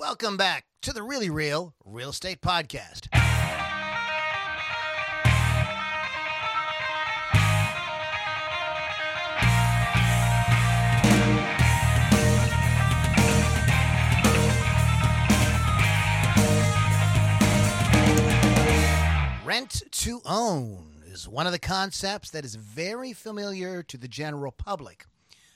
Welcome back to the Really Real Real Estate Podcast. Rent to own is one of the concepts that is very familiar to the general public.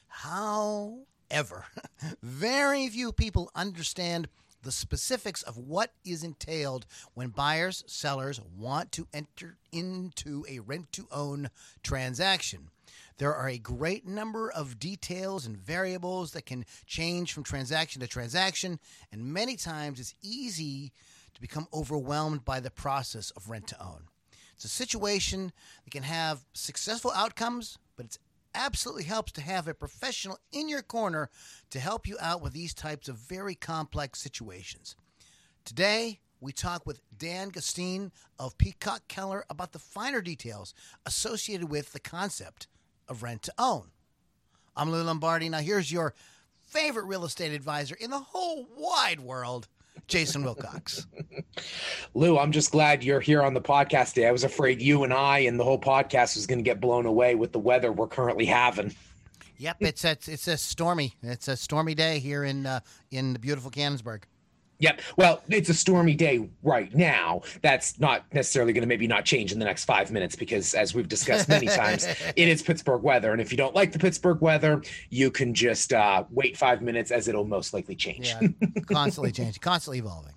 However, very few people understand the specifics of what is entailed when buyers, sellers want to enter into a rent to own transaction. There are a great number of details and variables that can change from transaction to transaction, and many times it's easy to become overwhelmed by the process of rent to own. It's a situation that can have successful outcomes, but it absolutely helps to have a professional in your corner to help you out with these types of very complex situations. Today, we talk with Dan Gustine of Peacock Keller about the finer details associated with the concept of rent to own. I'm Lou Lombardi. Now, here's your favorite real estate advisor in the whole wide world, Jason Wilcox. Lou, I'm just glad you're here on the podcast today. I was afraid you and I and the whole podcast was going to get blown away with the weather we're currently having. Yep, it's a, it's a stormy it's a stormy day here in uh, in the beautiful Canonsburg. Yep. Well, it's a stormy day right now. That's not necessarily going to maybe not change in the next five minutes because, as we've discussed many times, it is Pittsburgh weather. And if you don't like the Pittsburgh weather, you can just uh, wait five minutes as it'll most likely change. Yeah, constantly changing, constantly evolving.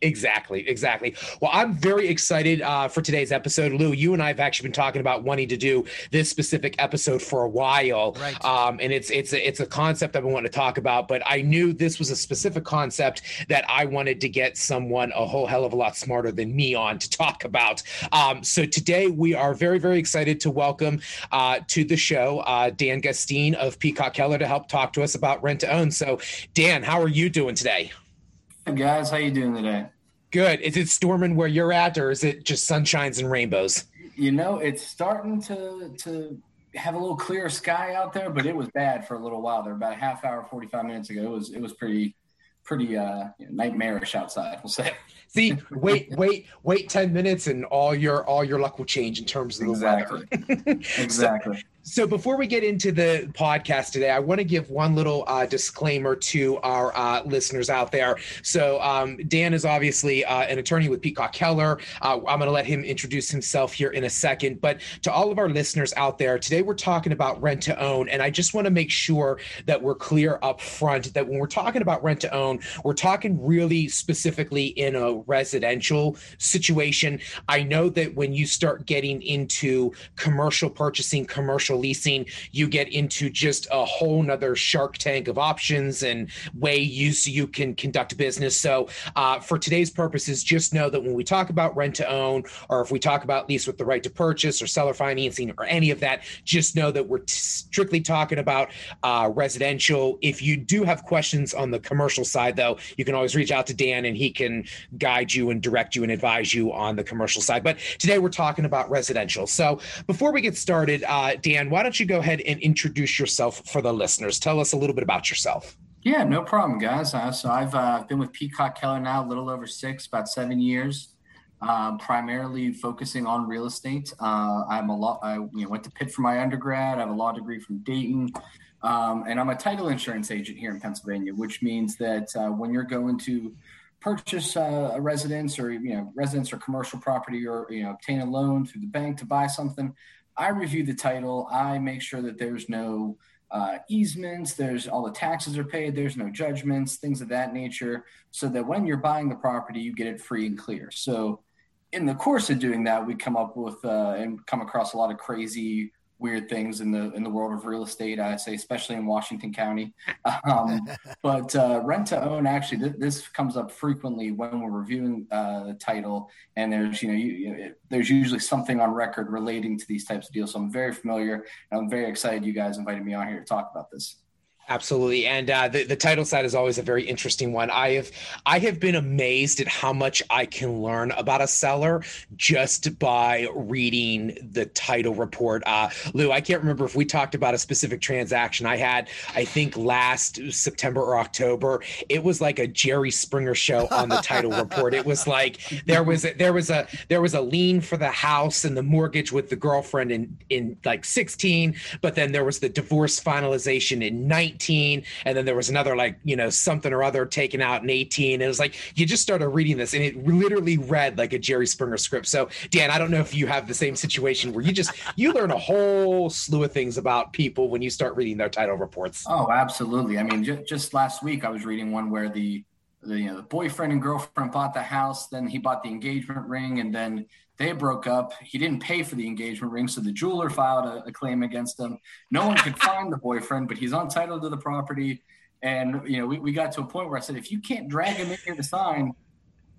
Exactly, exactly. Well, I'm very excited uh, for today's episode. Lou, you and I have actually been talking about wanting to do this specific episode for a while, right? Um, and it's it's a, it's a concept I've been wanting to talk about, but I knew this was a specific concept that I wanted to get someone a whole hell of a lot smarter than me on to talk about. Um, so today we are very very excited to welcome uh, to the show uh, Dan Gustine of Peacock Keller to help talk to us about rent to own. So, Dan, how are you doing today? Hey guys, how you doing today? Good. Is it storming where you're at, or is it just sunshines and rainbows? You know, it's starting to to have a little clearer sky out there, but it was bad for a little while there. About a half hour, forty five minutes ago, it was it was pretty pretty uh, nightmarish outside. We'll say. See, wait, wait, wait ten minutes, and all your all your luck will change in terms of the exactly. weather. exactly. So, so before we get into the podcast today, I want to give one little uh, disclaimer to our uh, listeners out there. So um, Dan is obviously uh, an attorney with Peacock Keller. Uh, I'm going to let him introduce himself here in a second. But to all of our listeners out there, today we're talking about rent to own, and I just want to make sure that we're clear up front that when we're talking about rent to own, we're talking really specifically in a residential situation. I know that when you start getting into commercial purchasing, commercial leasing, you get into just a whole nother shark tank of options and ways you can conduct business. So uh, for today's purposes, just know that when we talk about rent to own, or if we talk about lease with the right to purchase or seller financing or any of that, just know that we're t- strictly talking about uh, residential. If you do have questions on the commercial side, though, you can always reach out to Dan and he can guide you and direct you and advise you on the commercial side. But today we're talking about residential. So before we get started, uh, Dan, why don't you go ahead and introduce yourself for the listeners? Tell us a little bit about yourself. Yeah, no problem, guys. Uh, so I've uh, been with Peacock Keller now a little over six, about seven years, um, primarily focusing on real estate. Uh, I'm a law. I you know, went to Pitt for my undergrad. I have a law degree from Dayton, um, and I'm a title insurance agent here in Pennsylvania, which means that uh, when you're going to purchase uh, a residence or you know residence or commercial property or you know obtain a loan through the bank to buy something I review the title. I make sure that there's no uh, easements, there's all the taxes are paid, there's no judgments, things of that nature, so that when you're buying the property, you get it free and clear. So, in the course of doing that, we come up with uh, and come across a lot of crazy weird things in the in the world of real estate. I say, especially in Washington County. Um, but uh, rent to own actually, th- this comes up frequently when we're reviewing uh, the title, and there's you know you, you know, there's usually something on record relating to these types of deals. So I'm very familiar, and I'm very excited you guys invited me on here to talk about this. Absolutely, and uh, the the title side is always a very interesting one. I have I have been amazed at how much I can learn about a seller just by reading the title report. Uh, Lou, I can't remember if we talked about a specific transaction I had. I think last September or October. It was like a Jerry Springer show on the title report. It was like there was a, there was a there was a lien for the house and the mortgage with the girlfriend in in like sixteen, but then there was the divorce finalization in nineteen 19 and then there was another like you know something or other taken out in 18 and it was like you just started reading this and it literally read like a jerry springer script. So dan i don't know if you have the same situation where you just you learn a whole slew of things about people when you start reading their title reports. Oh absolutely. I mean just, just last week i was reading one where the the, you know, the boyfriend and girlfriend bought the house then he bought the engagement ring and then they broke up. He didn't pay for the engagement ring, so the jeweler filed a, a claim against him. No one could find the boyfriend, but he's entitled to the property. And you know, we, we got to a point where I said, if you can't drag him in here to sign,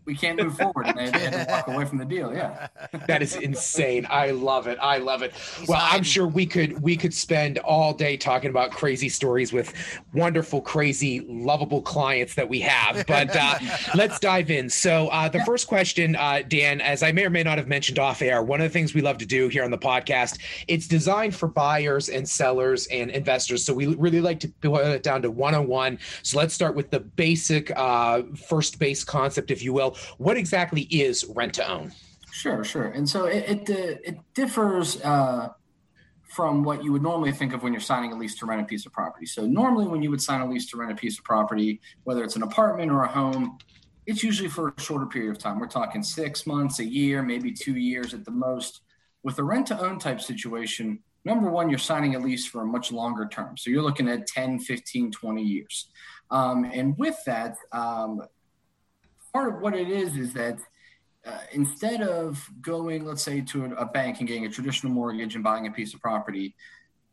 we can't move forward. And they, they had to walk away from the deal. Yeah, that is insane. I love it. I love it. Well, I'm sure we could we could spend all day talking about crazy stories with wonderful, crazy, lovable clients that we have. But uh, let's dive in. So uh, the first question, uh, Dan, as I may or may not have mentioned off air, one of the things we love to do here on the podcast, it's designed for buyers and sellers and investors. So we really like to boil it down to one on one. So let's start with the basic uh, first base concept, if you will what exactly is rent to own? Sure, sure. And so it it, uh, it differs uh, from what you would normally think of when you're signing a lease to rent a piece of property. So normally, when you would sign a lease to rent a piece of property, whether it's an apartment or a home, it's usually for a shorter period of time. We're talking six months, a year, maybe two years at the most. With a rent to own type situation, number one, you're signing a lease for a much longer term. So you're looking at 10, 15, 20 years. Um, and with that, um, part of what it is is that uh, instead of going, let's say, to a, bank and getting a traditional mortgage and buying a piece of property,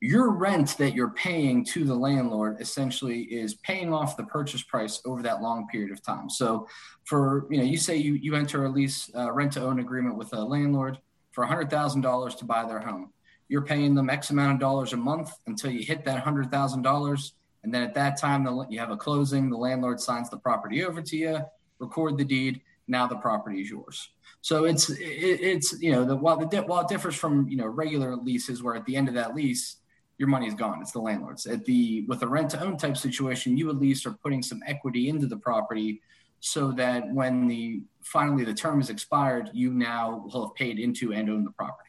your rent that you're paying to the landlord essentially is paying off the purchase price over that long period of time. So, for you know, you say you you enter a lease uh, rent to own agreement with a landlord for hundred thousand dollars to buy their home. You're paying them X amount of dollars a month until you hit that hundred thousand dollars, and then at that time, the, you have a closing. The landlord signs the property over to you record the deed. Now the property is yours. So it's it, it's you know the while the while it differs from you know regular leases where at the end of that lease your money is gone. It's the landlord's. At the with a rent to own type situation, you at least are putting some equity into the property so that when the finally the term is expired, you now will have paid into and own the property.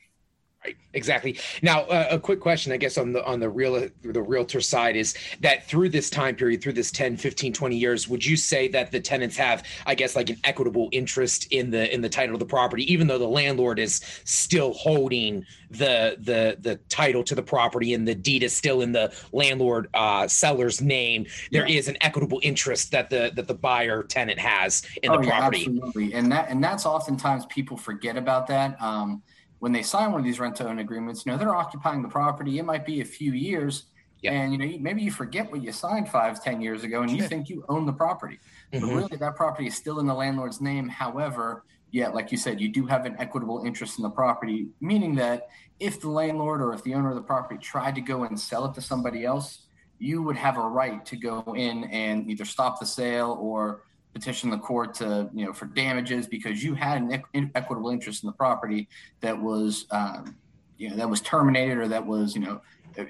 Right, exactly. Now, uh, a quick question, I guess, on the on the real the realtor side is that through this time period, through this 10, 15, 20 years, would you say that the tenants have, I guess, like an equitable interest in the in the title of the property, even though the landlord is still holding the the the title to the property and the deed is still in the landlord uh, seller's name, there yeah. is an equitable interest that the that the buyer tenant has in oh, the property. Yeah, absolutely, and that and that's oftentimes people forget about that. Um, when they sign one of these rent to own agreements, you know, they're occupying the property. It might be a few years. Yep. And you know, maybe you forget what you signed five, ten years ago, and you think you own the property, mm-hmm. but really that property is still in the landlord's name. However, yeah, like you said, you do have an equitable interest in the property, meaning that if the landlord or if the owner of the property tried to go and sell it to somebody else, you would have a right to go in and either stop the sale or petition the court to you know for damages because you had an equ- equitable interest in the property that was um, you know that was terminated or that was you know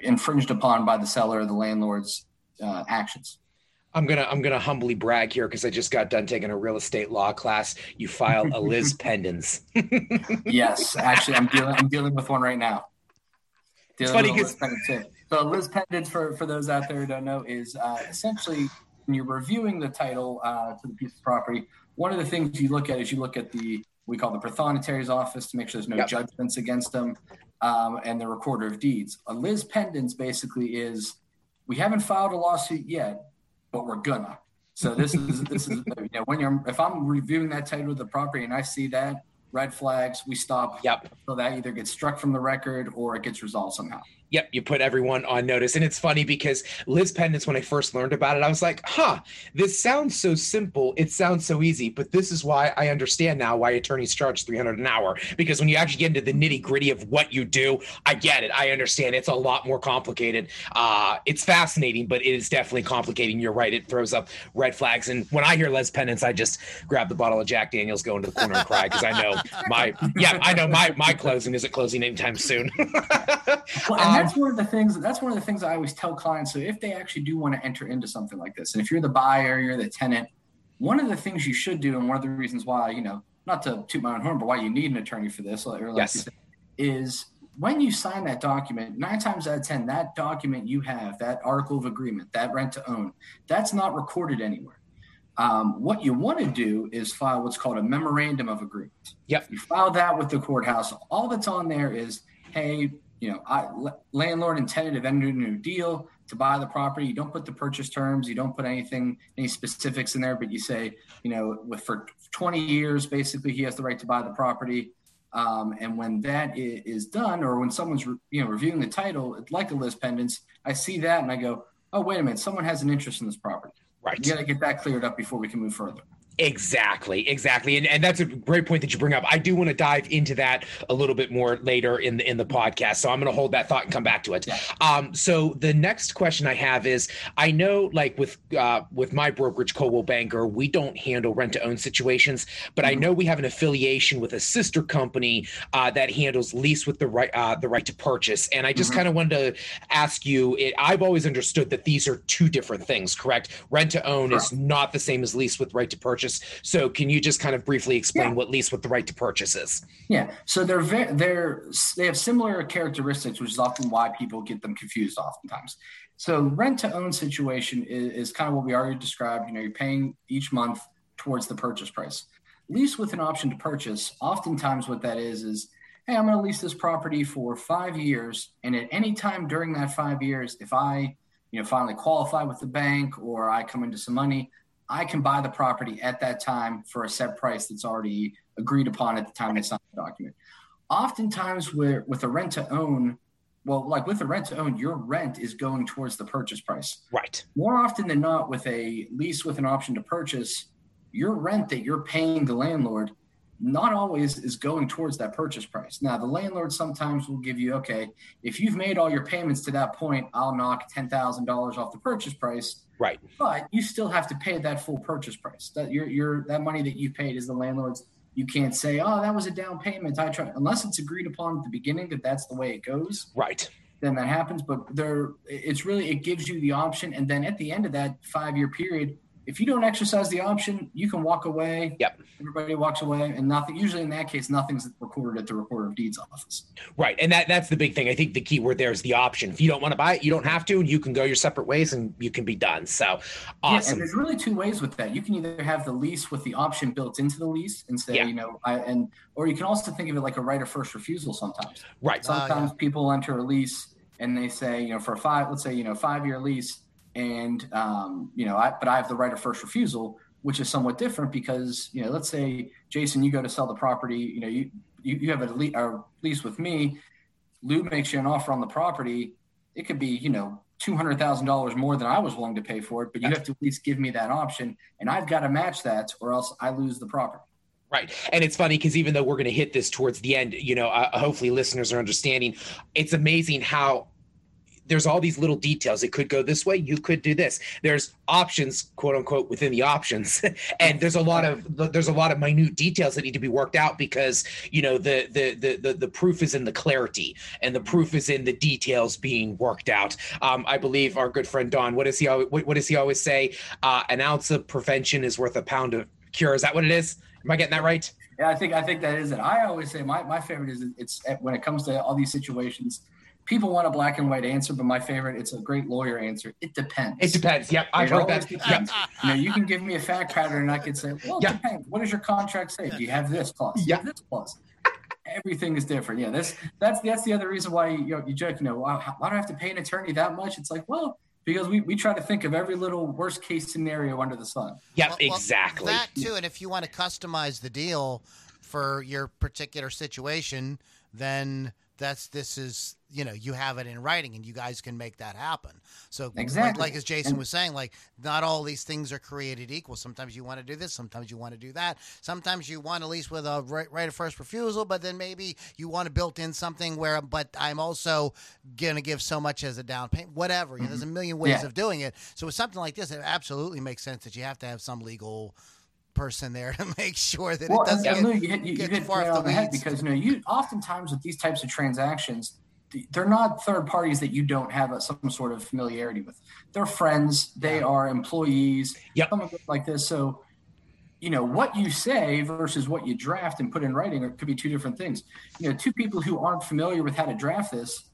infringed upon by the seller or the landlord's uh, actions. I'm gonna I'm gonna humbly brag here because I just got done taking a real estate law class. You filed a lis pendens. yes, actually, I'm dealing I'm dealing with one right now. Dealing it's funny because so lis pendens for for those out there who don't know is uh, essentially when you're reviewing the title uh, to the piece of property, one of the things you look at is you look at the we call the prothonotary's office to make sure there's no yep. judgments against them, um, and the recorder of deeds. A lis pendens basically is we haven't filed a lawsuit yet, but we're gonna. So this is this is you know when you're if I'm reviewing that title of the property and I see that red flags, we stop. Yep. So that either gets struck from the record or it gets resolved somehow. Yep, you put everyone on notice. And it's funny because lis pendens, when I first learned about it, I was like, huh, this sounds so simple. It sounds so easy. But this is why I understand now why attorneys charge 300 an hour. Because when you actually get into the nitty gritty of what you do, I get it. I understand it's a lot more complicated. Uh, it's fascinating, but it is definitely complicating. You're right. It throws up red flags. And when I hear lis pendens, I just grab the bottle of Jack Daniels, go into the corner and cry because I know my, yeah, I know my, my closing isn't closing anytime soon. that's one of the things. That's one of the things I always tell clients. So if they actually do want to enter into something like this, and if you're the buyer, you're the tenant, one of the things you should do, and one of the reasons why, you know, not to toot my own horn, but why you need an attorney for this, like yes. said, is when you sign that document, nine times out of 10, that document you have, that article of agreement, that rent to own, that's not recorded anywhere. Um, what you want to do is file what's called a memorandum of agreement. Yep. You file that with the courthouse. All that's on there is, hey, you know, I, landlord and tenant have entered a new deal to buy the property. You don't put the purchase terms, you don't put anything, any specifics in there, but you say, you know, with for 20 years, basically, he has the right to buy the property. Um, and when that is done, or when someone's re, you know reviewing the title, like a lis pendens, I see that and I go, oh wait a minute, someone has an interest in this property. Right. You got to get that cleared up before we can move further. Exactly, exactly, and and that's a great point that you bring up. I do want to dive into that a little bit more later in the in the podcast, so I'm going to hold that thought and come back to it. Um, so the next question I have is, I know like with uh, with my brokerage, Coldwell Banker, we don't handle rent to own situations, but mm-hmm. I know we have an affiliation with a sister company uh, that handles lease with the right uh, the right to purchase, and I just mm-hmm. kind of wanted to ask you. It, I've always understood that these are two different things, correct? Rent to own is not the same as lease with right to purchase purchase. So can you just kind of briefly explain yeah. what lease with the right to purchase is? Yeah. So they're very, they're they have similar characteristics, which is often why people get them confused oftentimes. So rent to own situation is, is kind of what we already described. You know, you're paying each month towards the purchase price. Lease with an option to purchase, oftentimes what that is is hey, I'm going to lease this property for five years. And at any time during that five years, if I, you know, finally qualify with the bank or I come into some money, I can buy the property at that time for a set price that's already agreed upon at the time they sign the document. Oftentimes, where with a rent to own, well, like with a rent to own, your rent is going towards the purchase price. Right. More often than not, with a lease with an option to purchase, your rent that you're paying the landlord not always is going towards that purchase price. Now, the landlord sometimes will give you, okay, if you've made all your payments to that point, I'll knock $10,000 off the purchase price Right. But you still have to pay that full purchase price. That your your that money that you paid is the landlord's. You can't say, "Oh, that was a down payment." I try unless it's agreed upon at the beginning that that's the way it goes. Right. Then that happens. But there, it's really it gives you the option, and then at the end of that five year period, if you don't exercise the option, you can walk away. Yep. Everybody walks away, and nothing. Usually, in that case, nothing's recorded at the recorder of deeds office. Right, and that that's the big thing. I think the key word there is the option. If you don't want to buy it, you don't have to. You can go your separate ways, and you can be done. So, awesome. Yeah, and there's really two ways with that. You can either have the lease with the option built into the lease, and say, yeah. you know, I and or you can also think of it like a right of first refusal. Sometimes, right. Sometimes uh, yeah. people enter a lease and they say, you know, for a five, let's say, you know, five year lease and um, you know, I, but I have the right of first refusal, which is somewhat different because you know, let's say Jason, you go to sell the property, you know, you you, you have a, le- a lease with me, Lou makes you an offer on the property, it could be you know two hundred thousand dollars more than I was willing to pay for it, but you have to at least give me that option, and I've got to match that, or else I lose the property. Right. And it's funny because even though we're going to hit this towards the end, you know, uh, hopefully listeners are understanding. It's amazing how there's all these little details. It could go this way. You could do this. There's options, quote unquote, within the options, and there's a lot of there's a lot of minute details that need to be worked out because you know the the the the, the proof is in the clarity and the proof is in the details being worked out. Um, I believe our good friend Don. What does he always, what, what does he always say? Uh, an ounce of prevention is worth a pound of cure. Is that what it is? Am I getting that right? Yeah, I think I think that is it. I always say my, my favorite is it's when it comes to all these situations people want a black and white answer, but my favorite, it's a great lawyer answer. It depends. It depends. Yep. I've heard that. Yep. You know, you can give me a fact pattern and I can say, well, yep. depends. What does your contract say? Do you have this clause? Yeah. This clause. Everything is different. Yeah. That's, that's, that's the other reason why you, you, know, you joke, you know, why, why do I have to pay an attorney that much? It's like, well, because we, we try to think of every little worst case scenario under the sun. Yep, well, exactly. Well, that too. And if you want to customize the deal for your particular situation, then that's this is you know you have it in writing and you guys can make that happen so exactly. like, like as jason and, was saying like not all these things are created equal sometimes you want to do this sometimes you want to do that sometimes you want at least with a right, right of first refusal but then maybe you want to built in something where but i'm also gonna give so much as a down payment whatever mm-hmm. you know, there's a million ways yeah. of doing it so with something like this it absolutely makes sense that you have to have some legal person there to make sure that well, it doesn't get, you hit, you, get you hit far off the, the head because you know you oftentimes with these types of transactions they're not third parties that you don't have a, some sort of familiarity with. They're friends. They are employees. Yep. like this. So, you know, what you say versus what you draft and put in writing are, could be two different things. You know, two people who aren't familiar with how to draft this.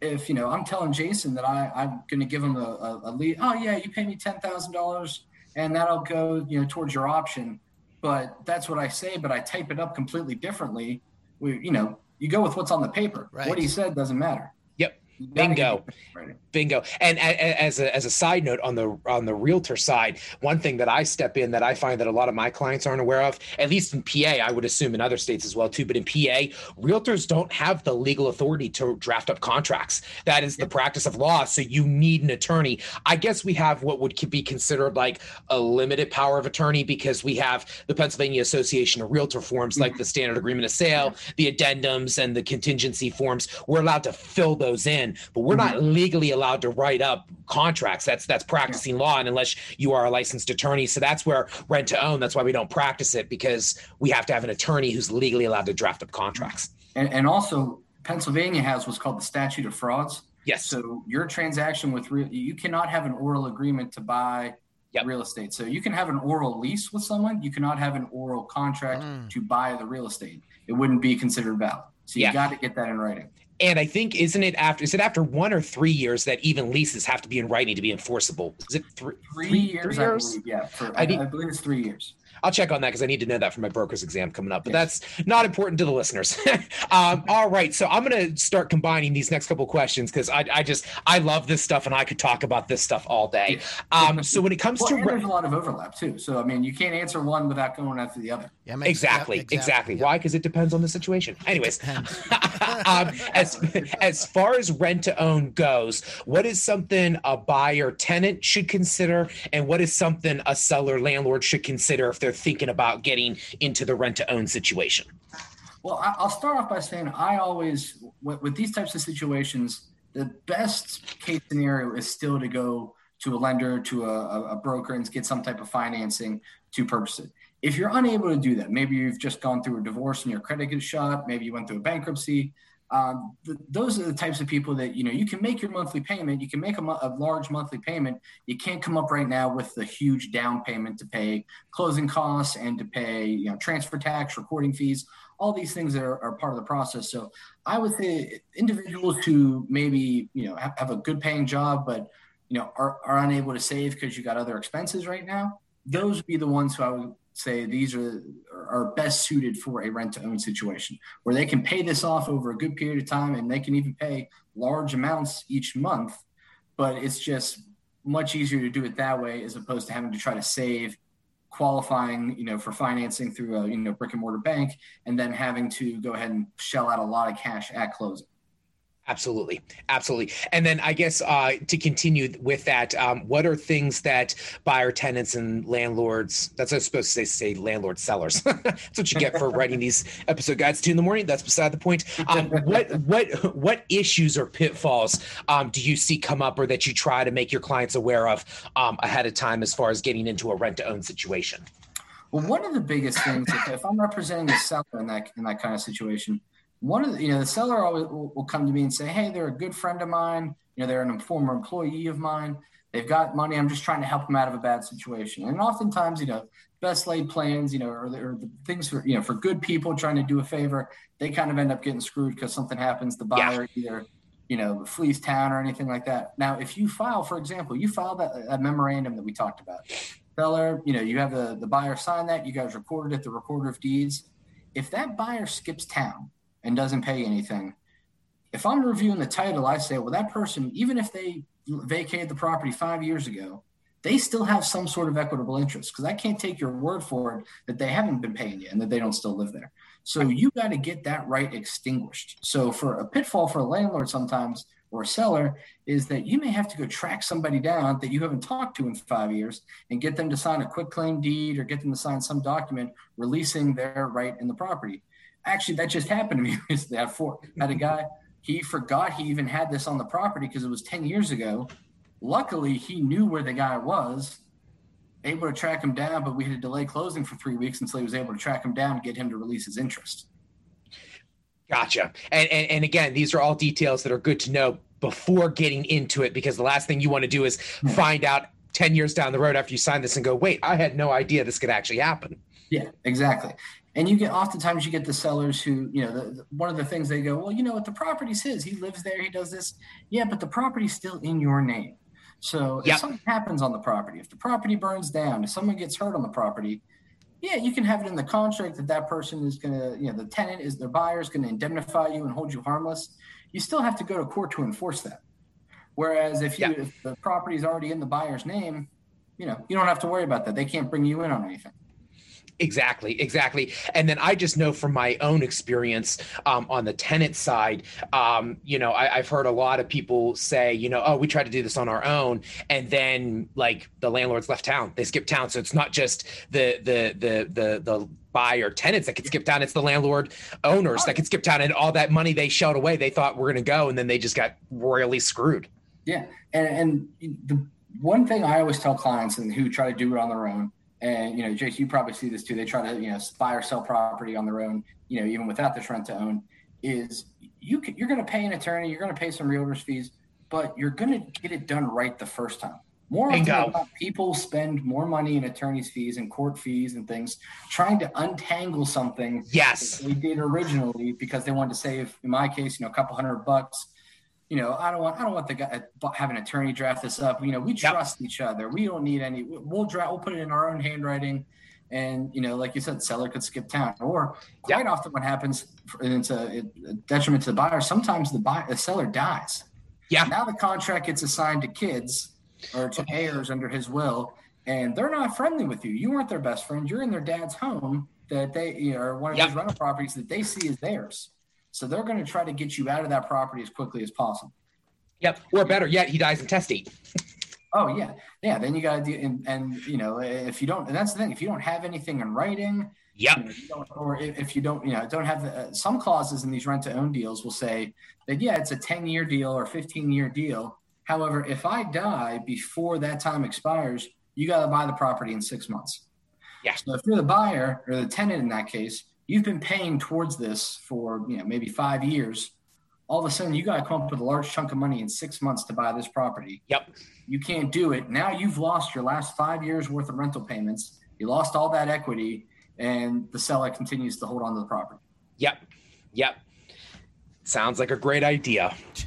If you know, I'm telling Jason that I, I'm going to give him a, a, a lead. Oh yeah, you pay me ten thousand dollars and that'll go you know towards your option but that's what i say but i type it up completely differently we you know you go with what's on the paper right. what he said doesn't matter Bingo, bingo. And as a, as a side note on the on the realtor side, one thing that I step in that I find that a lot of my clients aren't aware of, at least in PA, I would assume in other states as well too, but in PA, realtors don't have the legal authority to draft up contracts. That is the practice of law. So you need an attorney. I guess we have what would be considered like a limited power of attorney because we have the Pennsylvania Association of Realtor forms, like the standard agreement of sale, the addendums, and the contingency forms. We're allowed to fill those in in, but we're mm-hmm. not legally allowed to write up contracts. That's that's practicing law, and unless you are a licensed attorney, so that's where rent to own. That's why we don't practice it because we have to have an attorney who's legally allowed to draft up contracts. And, and also, Pennsylvania has what's called the statute of frauds. Yes. So your transaction with real, you cannot have an oral agreement to buy Yep. real estate. So you can have an oral lease with someone, you cannot have an oral contract mm. to buy the real estate. It wouldn't be considered valid. So you yeah. got to get that in writing. And I think isn't it after is it after one or three years that even leases have to be in writing to be enforceable? Is it three, three, three years? Three years? I believe, yeah, for, I, I, I, believe it's three years. I'll check on that because I need to know that for my broker's exam coming up. But yes. that's not important to the listeners. um, all right, so I'm going to start combining these next couple questions because I, I, just I love this stuff and I could talk about this stuff all day. Um, so when it comes well, to re- there's a lot of overlap too. So I mean, you can't answer one without going after the other. Yeah, makes, exactly, exactly, exactly. Why? Because it depends on the situation. Anyways, um, as as far as rent to own goes, what is something a buyer tenant should consider, and what is something a seller landlord should consider if they're thinking about getting into the rent to own situation? Well, I'll start off by saying I always, with these types of situations, the best case scenario is still to go to a lender, to a, a broker, and get some type of financing to purchase it. If you're unable to do that, maybe you've just gone through a divorce and your credit gets shot, maybe you went through a bankruptcy, um, th- those are the types of people that you know you can make your monthly payment you can make a, mo- a, large monthly payment. You can't come up right now with the huge down payment to pay closing costs and to pay you know transfer tax recording fees all these things are, are part of the process. So i would say individuals who maybe you know have, have a good paying job but you know are, are unable to save because you got other expenses right now those would be the ones who i would say these are are best suited for a rent to own situation where they can pay this off over a good period of time and they can even pay large amounts each month but it's just much easier to do it that way as opposed to having to try to save qualifying you know for financing through a you know brick and mortar bank and then having to go ahead and shell out a lot of cash at closing Absolutely, absolutely. And then I guess uh, to continue with that, um, what are things that buyer tenants and landlords? That's what I was supposed to say. Say landlord sellers. that's what you get for writing these episode guides. Two in the morning. That's beside the point. Um, what what what issues or pitfalls um, do you see come up, or that you try to make your clients aware of um, ahead of time, as far as getting into a rent to own situation? Well, one of the biggest things, if, if I'm representing a seller in that in that kind of situation one of the, you know, the seller always will, will come to me and say, Hey, they're a good friend of mine. You know, they're a former employee of mine. They've got money. I'm just trying to help them out of a bad situation. And oftentimes, you know, best laid plans, you know, or, or the things for, you know, for good people trying to do a favor, they kind of end up getting screwed because something happens. The buyer yeah. either, you know, flees town or anything like that. Now, if you file, for example, you file that, a memorandum that we talked about, seller, you know, you have the, the buyer sign that, you guys recorded it, the recorder of deeds. If that buyer skips town, and doesn't pay anything. If I'm reviewing the title, I say, well, that person, even if they vacated the property five years ago, they still have some sort of equitable interest because I can't take your word for it that they haven't been paying you and that they don't still live there. So you got to get that right extinguished. So for a pitfall for a landlord sometimes or a seller is that you may have to go track somebody down that you haven't talked to in five years and get them to sign a quitclaim deed or get them to sign some document releasing their right in the property. Actually, that just happened to me recently. I had, four, had a guy, he forgot he even had this on the property because it was 10 years ago. Luckily, he knew where the guy was, able to track him down, but we had to delay closing for three weeks until he was able to track him down and get him to release his interest. Gotcha. And, and and again, these are all details that are good to know before getting into it because the last thing you want to do is find out 10 years down the road after you sign this and go, wait, I had no idea this could actually happen. Yeah, exactly. And you get oftentimes you get the sellers who, you know, the, the, one of the things they go, well, you know what, the property's his. He lives there. He does this. Yeah, but the property's still in your name. So if something happens on the property, if the property burns down, if someone gets hurt on the property, yeah, you can have it in the contract that that person is going to, you know, the tenant is the buyer is going to indemnify you and hold you harmless. You still have to go to court to enforce that. Whereas if you yeah. if the property is already in the buyer's name, you know, you don't have to worry about that. They can't bring you in on anything. Exactly, exactly. And then I just know from my own experience um, on the tenant side, um, you know, I, have heard a lot of people say, you know, oh, we tried to do this on our own, and then like the landlords left town, they skipped town. So it's not just the the the the the buyer tenants that could skip town; it's the landlord owners that could skip town, and all that money they shelled away, they thought we're going to go, and then they just got royally screwed. Yeah, and and the one thing I always tell clients and who try to do it on their own and you know, Jace, you probably see this too. They try to you know buy or sell property on their own. You know, even without this rent to own, is you can, you're going to pay an attorney, you're going to pay some realtors fees, but you're going to get it done right the first time. More often than not, people spend more money in attorney's fees and court fees and things trying to untangle something. Yes, they did originally because they wanted to save, in my case, you know, a couple hundred bucks you know, I don't want I don't want the guy uh, have an attorney draft this up. You know, we trust yep. each other. We don't need any. We'll draft. We'll put it in our own handwriting, and you know, like you said, seller could skip town. Or quite yep. often, what happens, and it's a, a, detriment to the buyer. Sometimes the buyer, the seller dies. Yeah. Now the contract gets assigned to kids or to heirs under his will, and they're not friendly with you. You weren't their best friend. You're in their dad's home that they you know, or one of yep. these rental properties that they see as theirs. So they're going to try to get you out of that property as quickly as possible. Yep. Or better yet, he dies intestate. oh yeah, yeah. Then you got to do, and, and, you know, if you don't, and that's the thing. If you don't have anything in writing, yep. You know, or if you don't, you know, don't have the, uh, some clauses in these rent to own deals will say that yeah, it's a ten year deal or fifteen year deal. However, if I die before that time expires, you got to buy the property in six months. Yeah. So if you're the buyer or the tenant in that case, you've been paying towards this for you know maybe five years. All of a sudden you got to come up with a large chunk of money in six months to buy this property. Yep. You can't do it. Now you've lost your last five years worth of rental payments. You lost all that equity and the seller continues to hold on to the property. Yep. Yep Sounds like a great idea.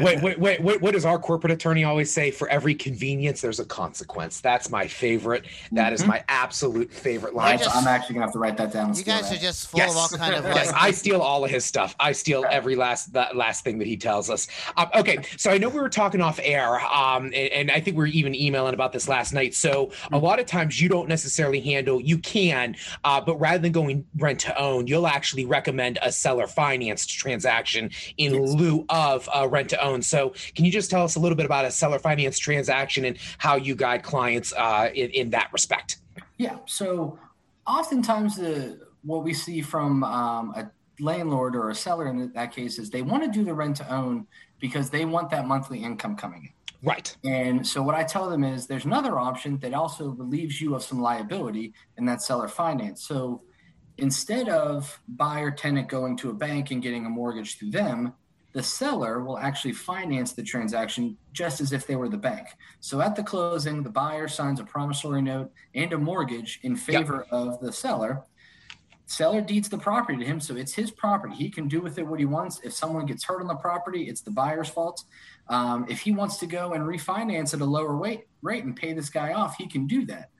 wait, wait, wait, wait, what does our corporate attorney always say? For every convenience, there's a consequence. That's my favorite. That mm-hmm. is my absolute favorite line. Just, I'm actually gonna have to write that down. You guys that. are just full yes. of all kind of like. Yes, I steal all of his stuff. I steal every last that last thing that he tells us. Um, okay, so I know we were talking off air, um, and, and, I think we are even emailing about this last night. So mm-hmm. a lot of times you don't necessarily handle. You can, uh, but rather than going rent to own, you'll actually recommend a seller financed transaction transaction in yes. lieu of a rent to own. So, can you just tell us a little bit about a seller finance transaction and how you guide clients uh, in, in that respect? Yeah. So, oftentimes, the what we see from um, a landlord or a seller in that case is they want to do the rent to own because they want that monthly income coming in. Right. And so what I tell them is there's another option that also relieves you of some liability, and that's seller finance. So Instead of buyer tenant going to a bank and getting a mortgage through them, the seller will actually finance the transaction just as if they were the bank. So at the closing, the buyer signs a promissory note and a mortgage in favor yep. of the seller. Seller deeds the property to him, so it's his property. He can do with it what he wants. If someone gets hurt on the property, it's the buyer's fault. Um, if he wants to go and refinance at a lower rate, rate and pay this guy off, he can do that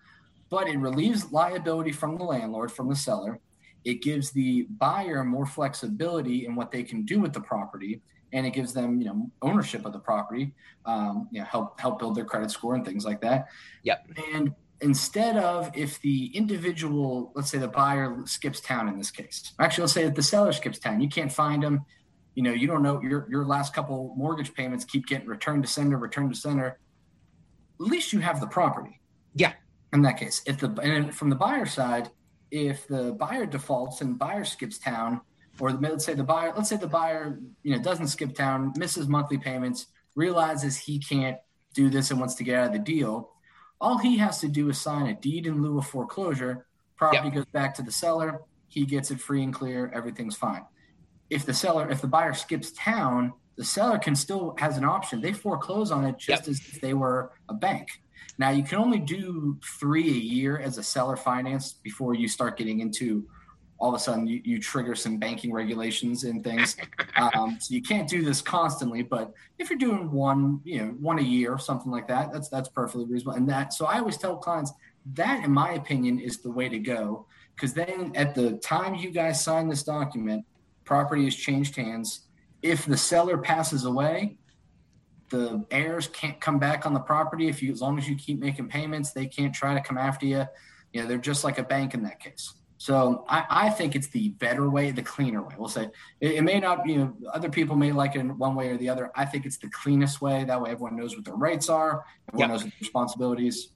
but it relieves liability from the landlord, from the seller. It gives the buyer more flexibility in what they can do with the property. and it gives them you know ownership of the property, um, you know help help build their credit score and things like that. Yep. And instead of if the individual, let's say the buyer skips town in this case, actually let's say that the seller skips town, you can't find them. You know, you don't know your your last couple mortgage payments keep getting returned to sender, returned to sender. At least you have the property. Yeah. In that case, if the and from the buyer side, if the buyer defaults and buyer skips town, or the, let's say the buyer, let's say the buyer, you know, doesn't skip town, misses monthly payments, realizes he can't do this and wants to get out of the deal, all he has to do is sign a deed in lieu of foreclosure. Property yep. goes back to the seller. He gets it free and clear. Everything's fine. If the seller, if the buyer skips town, the seller can still has an option. They foreclose on it just yep. as if they were a bank. Now you can only do three a year as a seller finance before you start getting into all of a sudden you, you trigger some banking regulations and things. Um, so you can't do this constantly, but if you're doing one, you know, one a year, something like that, that's that's perfectly reasonable. And that so I always tell clients that, in my opinion, is the way to go because then at the time you guys sign this document, property has changed hands. If the seller passes away, the heirs can't come back on the property. If you as long as you keep making payments they can't try to come after you. You know they're just like a bank in that case. So I, I think it's the better way the cleaner way. We'll say it, it, may not you know other people may like it in one way or the other. I think it's the cleanest way. That way everyone knows what their rights are. Everyone yep. knows their responsibilities.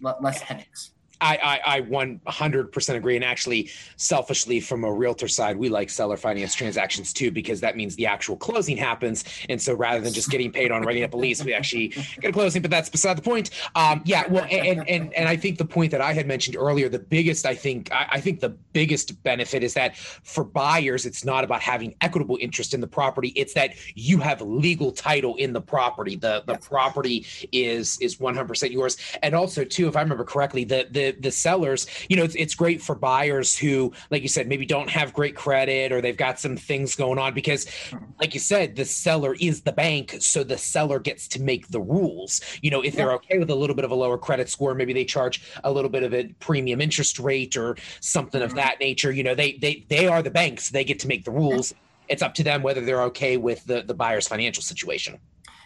Less headaches I, I, I 100% agree. And actually, selfishly, from a realtor side, we like seller finance transactions too, because that means the actual closing happens. And so rather than just getting paid on writing up a lease, we actually get a closing, but that's beside the point. Um, yeah. Well, and, and, and I think the point that I had mentioned earlier, the biggest, I think, I, I think the biggest benefit is that for buyers, it's not about having equitable interest in the property. It's that you have legal title in the property. The, the property is, is 100% yours. And also too, if I remember correctly, the, the, the sellers you know it's, it's great for buyers who like you said maybe don't have great credit or they've got some things going on because mm-hmm. like you said the seller is the bank so the seller gets to make the rules. You know if they're okay with a little bit of a lower credit score maybe they charge a little bit of a premium interest rate or something of mm-hmm. that nature. You know they they they are the banks. They get to make the rules. It's up to them whether they're okay with the the buyer's financial situation.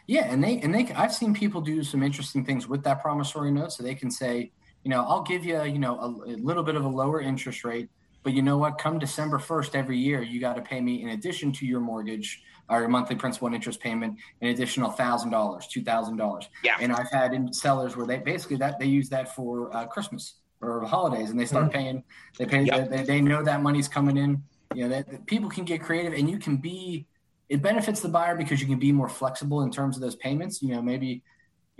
Yeah, and they and they I've seen people do some interesting things with that promissory note, so they can say, you know, I'll give you, you know, a, a, little bit of a lower interest rate, but you know what? Come December 1st every year, you got to pay me in addition to your mortgage or your monthly principal and interest payment, an additional thousand dollars, two thousand dollars. Yeah. And I've had in sellers where they basically that they use that for uh, Christmas or holidays, and they start mm-hmm. paying. They pay. Yep. They, they know that money's coming in. You know that, that people can get creative, and you can be. It benefits the buyer because you can be more flexible in terms of those payments. You know, maybe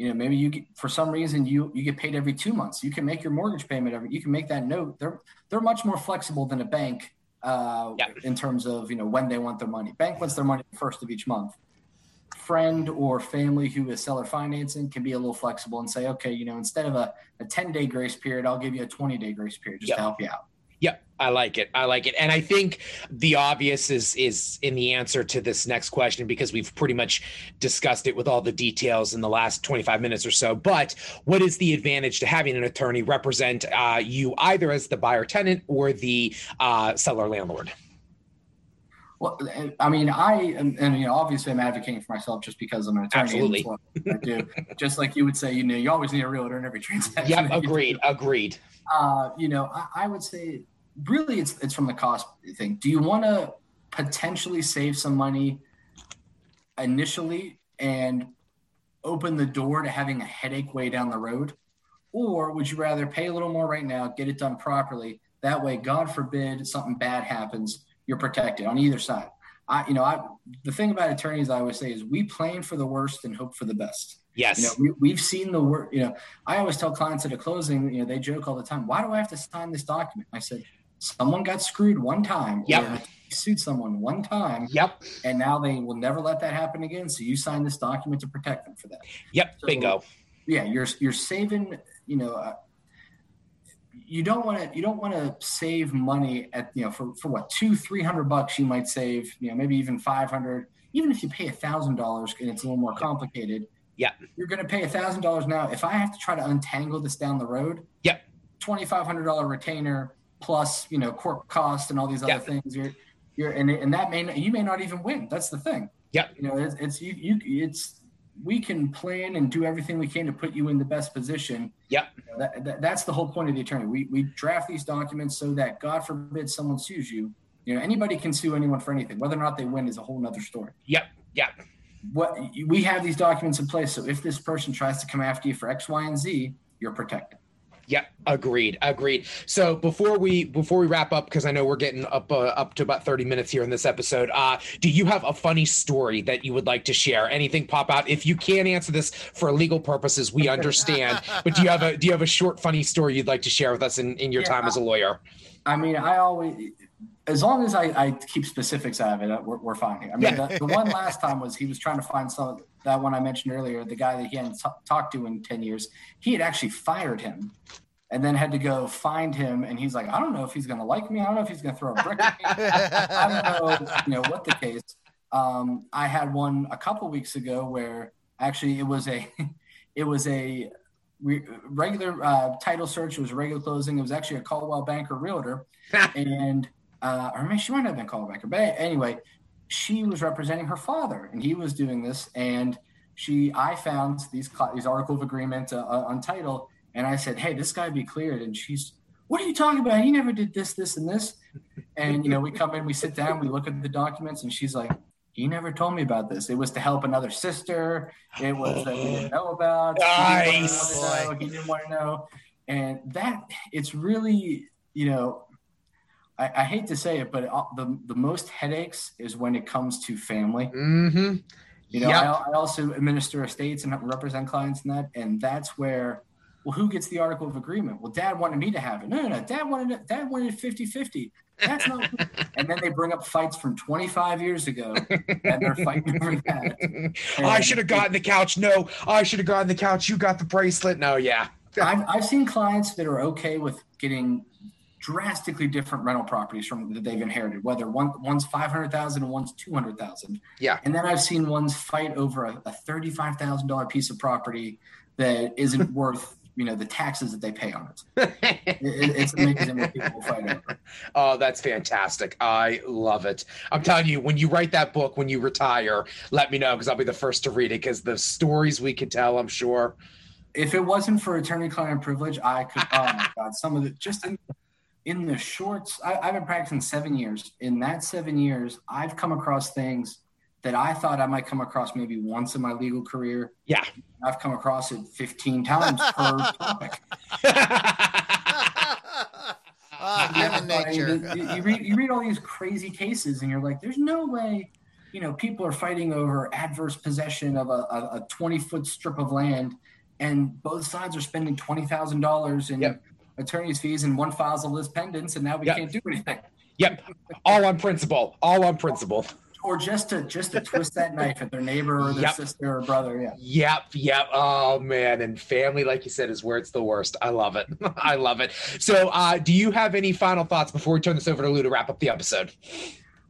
you know maybe you get for some reason you you get paid every two months. You can make your mortgage payment every you can make that note. They're they're much more flexible than a bank uh, yeah. in terms of you know when they want their money. Bank wants their money first of each month. Friend or family who is seller financing can be a little flexible and say okay you know instead of a, a 10 day grace period i'll give you a 20 day grace period just to help you out Yep, I like it. I like it. And I think the obvious is is in the answer to this next question because we've pretty much discussed it with all the details in the last 25 minutes or so. But what is the advantage to having an attorney represent uh, you either as the buyer tenant or the uh, seller landlord? Well, I mean, I and, and, you know, obviously, I'm advocating for myself just because I'm an attorney. Absolutely, I do. just like you would say, you know, you always need a realtor in every transaction. Yep, agreed, agreed. Uh, you know, I, I, would say really it's it's from the cost thing. Do you want to potentially save some money initially and open the door to having a headache way down the road? Or would you rather pay a little more right now, get it done properly? That way, God forbid something bad happens, you're protected on either side. I, you know, I, the thing about attorneys I always say is we plan for the worst and hope for the best. Yes. You know, we, have seen the work. You know, I always tell clients at a closing, you know, they joke all the time, why do I have to sign this document? I said, someone got screwed one time. Yep. Sued someone one time. Yep. And now they will never let that happen again. So you sign this document to protect them for that. Yep. So, Bingo. Yeah, you're you're saving. You know, uh, you don't want to you don't want to save money at you know for for what two three hundred bucks you might save. You know, maybe even five hundred. Even if you pay a thousand dollars and it's a little more complicated. Yeah. You're going to pay a thousand dollars now. If I have to try to untangle this down the road. Yep. Twenty five hundred dollar retainer plus you know court cost and all these other yeah. things. You're you're and and that may not, you may not even win. That's the thing. Yeah. You know, it's, it's you, you it's we can plan and do everything we can to put you in the best position. Yep. You know, that, that, that's the whole point of the attorney. We we draft these documents so that God forbid someone sues you. You know, anybody can sue anyone for anything. Whether or not they win is a whole nother story. Yep. Yep. What we have these documents in place, so if this person tries to come after you for X, Y, and Z, you're protected. Yeah, agreed, agreed. So before we before we wrap up, because I know we're getting up uh, up to about thirty minutes here in this episode, uh, do you have a funny story that you would like to share? Anything pop out? If you can't answer this for legal purposes, we understand. but do you have a do you have a short funny story you'd like to share with us in, in your Yeah, time as a lawyer? I mean, I always, as long as I, I keep specifics out of it, we're, we're fine. I mean, Yeah. the, the one last time was he was trying to find some that one I mentioned earlier, the guy that he hadn't t- talked to in ten years. He had actually fired him, and then had to go find him. And he's like, I don't know if he's going to like me. I don't know if he's going to throw a brick at me. I don't know, you know, what the case. Um, I had one a couple weeks ago where actually it was a, it was a re- regular uh, title search. It was a regular closing. It was actually a Coldwell Banker realtor, and uh, or maybe she might not have been Coldwell Banker. But anyway, she was representing her father, and he was doing this. And she, I found these these article of agreement uh, uh, on title, and I said, "Hey, this guy be cleared." And she's, "What are you talking about? He never did this, this, and this." And you know, we come in, we sit down, we look at the documents, and she's like, "He never told me about this. It was to help another sister. It was that we didn't know about. He didn't want to know. He didn't want to know." And that it's really, you know, I, I hate to say it, but the the most headaches is when it comes to family. Mm-hmm. You know, Yep. I, I also administer estates and represent clients in that, and that's where, well, who gets the article of agreement? Well, dad wanted me to have it. No, no, no. Dad wanted it, dad wanted 50 50. That's not, and then they bring up fights from 25 years ago, and they're fighting over that. I should have gotten the couch. No, I should have gotten the couch. You got the bracelet. No, yeah. I've, I've seen clients that are okay with getting drastically different rental properties from that they've inherited, whether one one's five hundred thousand and one's two hundred thousand. Yeah. And then I've seen ones fight over a, a thirty-five thousand dollar piece of property that isn't worth you know the taxes that they pay on it. it it- it's amazing what people fight over. Oh, that's fantastic. I love it. I'm telling you, when you write that book, when you retire, let me know because I'll be the first to read it because the stories we could tell, I'm sure. If it wasn't for attorney-client privilege, I could. Oh my god, some of the just in, in the shorts. I, I've been practicing seven years. In that seven years, I've come across things that I thought I might come across maybe once in my legal career. Yeah. I've come across it 15 times per topic. Ah, human nature. You, you read, you read all these crazy cases, and you're like, "There's no way." You know, people are fighting over adverse possession of a, a, a 20 foot strip of land, and both sides are spending twenty thousand dollars in Yep. Attorney's fees, and one files a lis pendens, and now we Yep. can't do anything. Yep. All on principle. All on principle. Or just to just to twist that knife at their neighbor or their Yep. sister or brother. Yeah. Yep, yep. Oh man, and family, like you said, is where it's the worst. I love it. I love it. So, uh, do you have any final thoughts before we turn this over to Lou to wrap up the episode?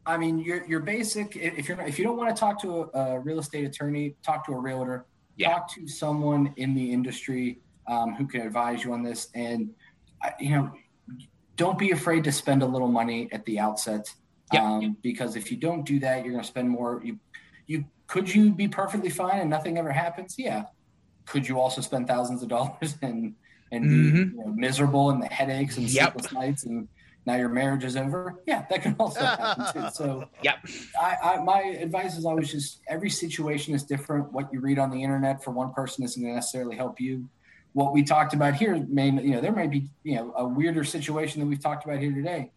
I mean, your your basic. If you're if you don't want to talk to a, a real estate attorney, talk to a realtor. Yeah. Talk to someone in the industry um, who can advise you on this. And you know, don't be afraid to spend a little money at the outset. Yeah. Um, because if you don't do that, you're going to spend more. You you could you be perfectly fine and nothing ever happens? Yeah. Could you also spend thousands of dollars and and be Mhm. you know, miserable and the headaches and Yep. sleepless nights and now your marriage is over? Yeah, that can also happen too. So Yep. I, I my advice is always just every situation is different. What you read on the internet for one person isn't going to necessarily help you. What we talked about here may you know there may be you know a weirder situation that we've talked about here today.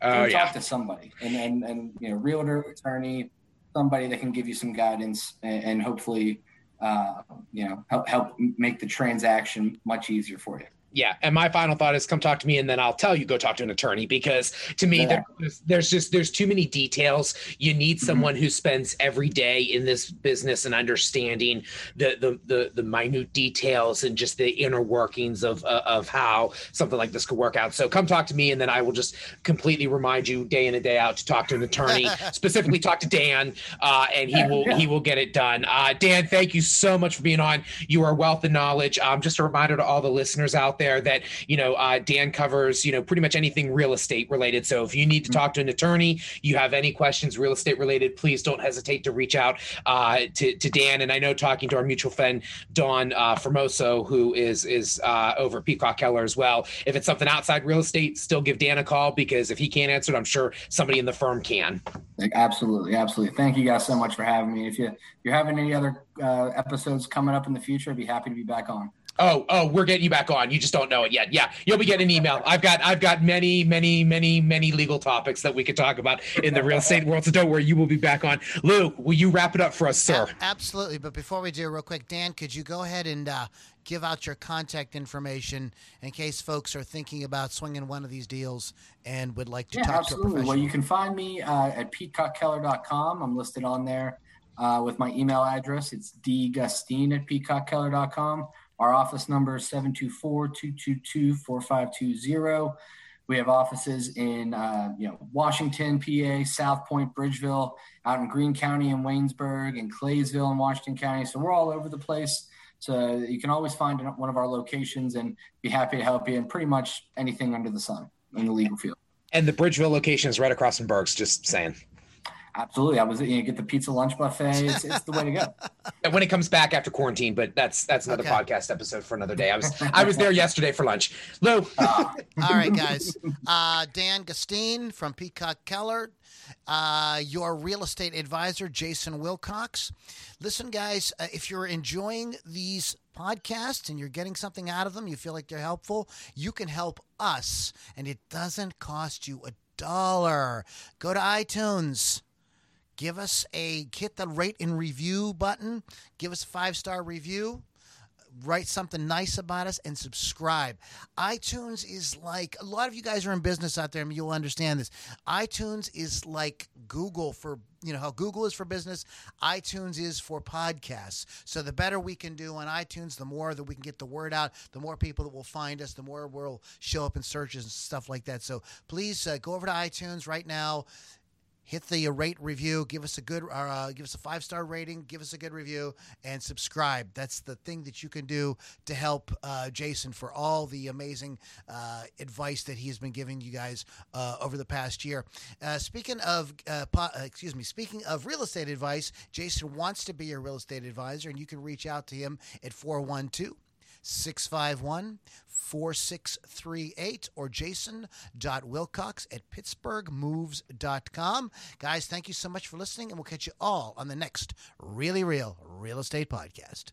Go yeah. talk to somebody and and and you know realtor, attorney, somebody that can give you some guidance and, and hopefully uh, you know help help make the transaction much easier for you. Yeah, and my final thought is come talk to me, and then I'll tell you go talk to an attorney because to me Yeah. there's, there's just there's too many details. You need Mm-hmm. someone who spends every day in this business and understanding the the the, the minute details and just the inner workings of uh, of how something like this could work out. So come talk to me, and then I will just completely remind you day in and day out to talk to an attorney. Specifically, talk to Dan, uh, and he will he will get it done. Uh, Dan, thank you so much for being on. You are wealth of knowledge. Um, just a reminder to all the listeners out there that you know uh, Dan covers you know pretty much anything real estate related. So if you need to talk to an attorney, you have any questions real estate related, please don't hesitate to reach out uh, to to Dan. And I know talking to our mutual friend Don uh, Formoso, who is is uh, over Peacock Keller as well. If it's something outside real estate, still give Dan a call because if he can't answer it, I'm sure somebody in the firm can. Absolutely, absolutely. Thank you guys so much for having me. If you if you're having any other uh, episodes coming up in the future, I'd be happy to be back on. Oh, oh, we're getting you back on. You just don't know it yet. Yeah, you'll be getting an email. I've got, I've got many, many, many, many legal topics that we could talk about in the real estate world. So don't worry, you will be back on. Lou, will you wrap it up for us, sir? A- absolutely. But before we do, real quick, Dan, could you go ahead and uh, give out your contact information in case folks are thinking about swinging one of these deals and would like to yeah, talk absolutely. to a professional? Well, you can find me uh, at peacockkeller.com. I'm listed on there uh, with my email address. It's dgustine at peacockkeller.com. Our office number is 724-222-4520. We have offices in uh, you know Washington, PA, Southpointe, Bridgeville, out in Greene County and Waynesburg, and Claysville in Washington County. So we're all over the place. So you can always find one of our locations and be happy to help you in pretty much anything under the sun in the legal field. And the Bridgeville location is right across from Berg's, just saying. Absolutely. I was, you know, get the pizza lunch buffet. It's, it's the way to go. when it comes back after quarantine, but that's that's another Okay. podcast episode for another day. I was I was there yesterday for lunch. Lou, All right, guys. Uh, Dan Gustine from Peacock Keller, uh, your real estate advisor, Jason Wilcox. Listen, guys, uh, if you're enjoying these podcasts and you're getting something out of them, you feel like they're helpful, you can help us, and it doesn't cost you a dollar. Go to iTunes give us a hit the rate and review button. Give us a five star review. Write something nice about us and subscribe. itunes is like a lot of you guys are in business out there and you'll understand this. itunes is like google for you know how google is for business. itunes is for podcasts. So the better we can do on itunes the more that we can get the word out the more people that will find us the more we'll show up in searches and stuff like that. So please uh, go over to itunes right now hit the rate review give us a good uh, give us a five star rating give us a good review and subscribe. That's the thing that you can do to help uh, jason for all the amazing uh, advice that he has been giving you guys uh, over the past year. Uh, speaking of uh, po- excuse me speaking of real estate advice jason wants to be your real estate advisor and you can reach out to him at 412 651 4638 or jason.wilcox at pittsburghmoves.com. Guys, thank you so much for listening, and we'll catch you all on the next Really Real Real Estate Podcast.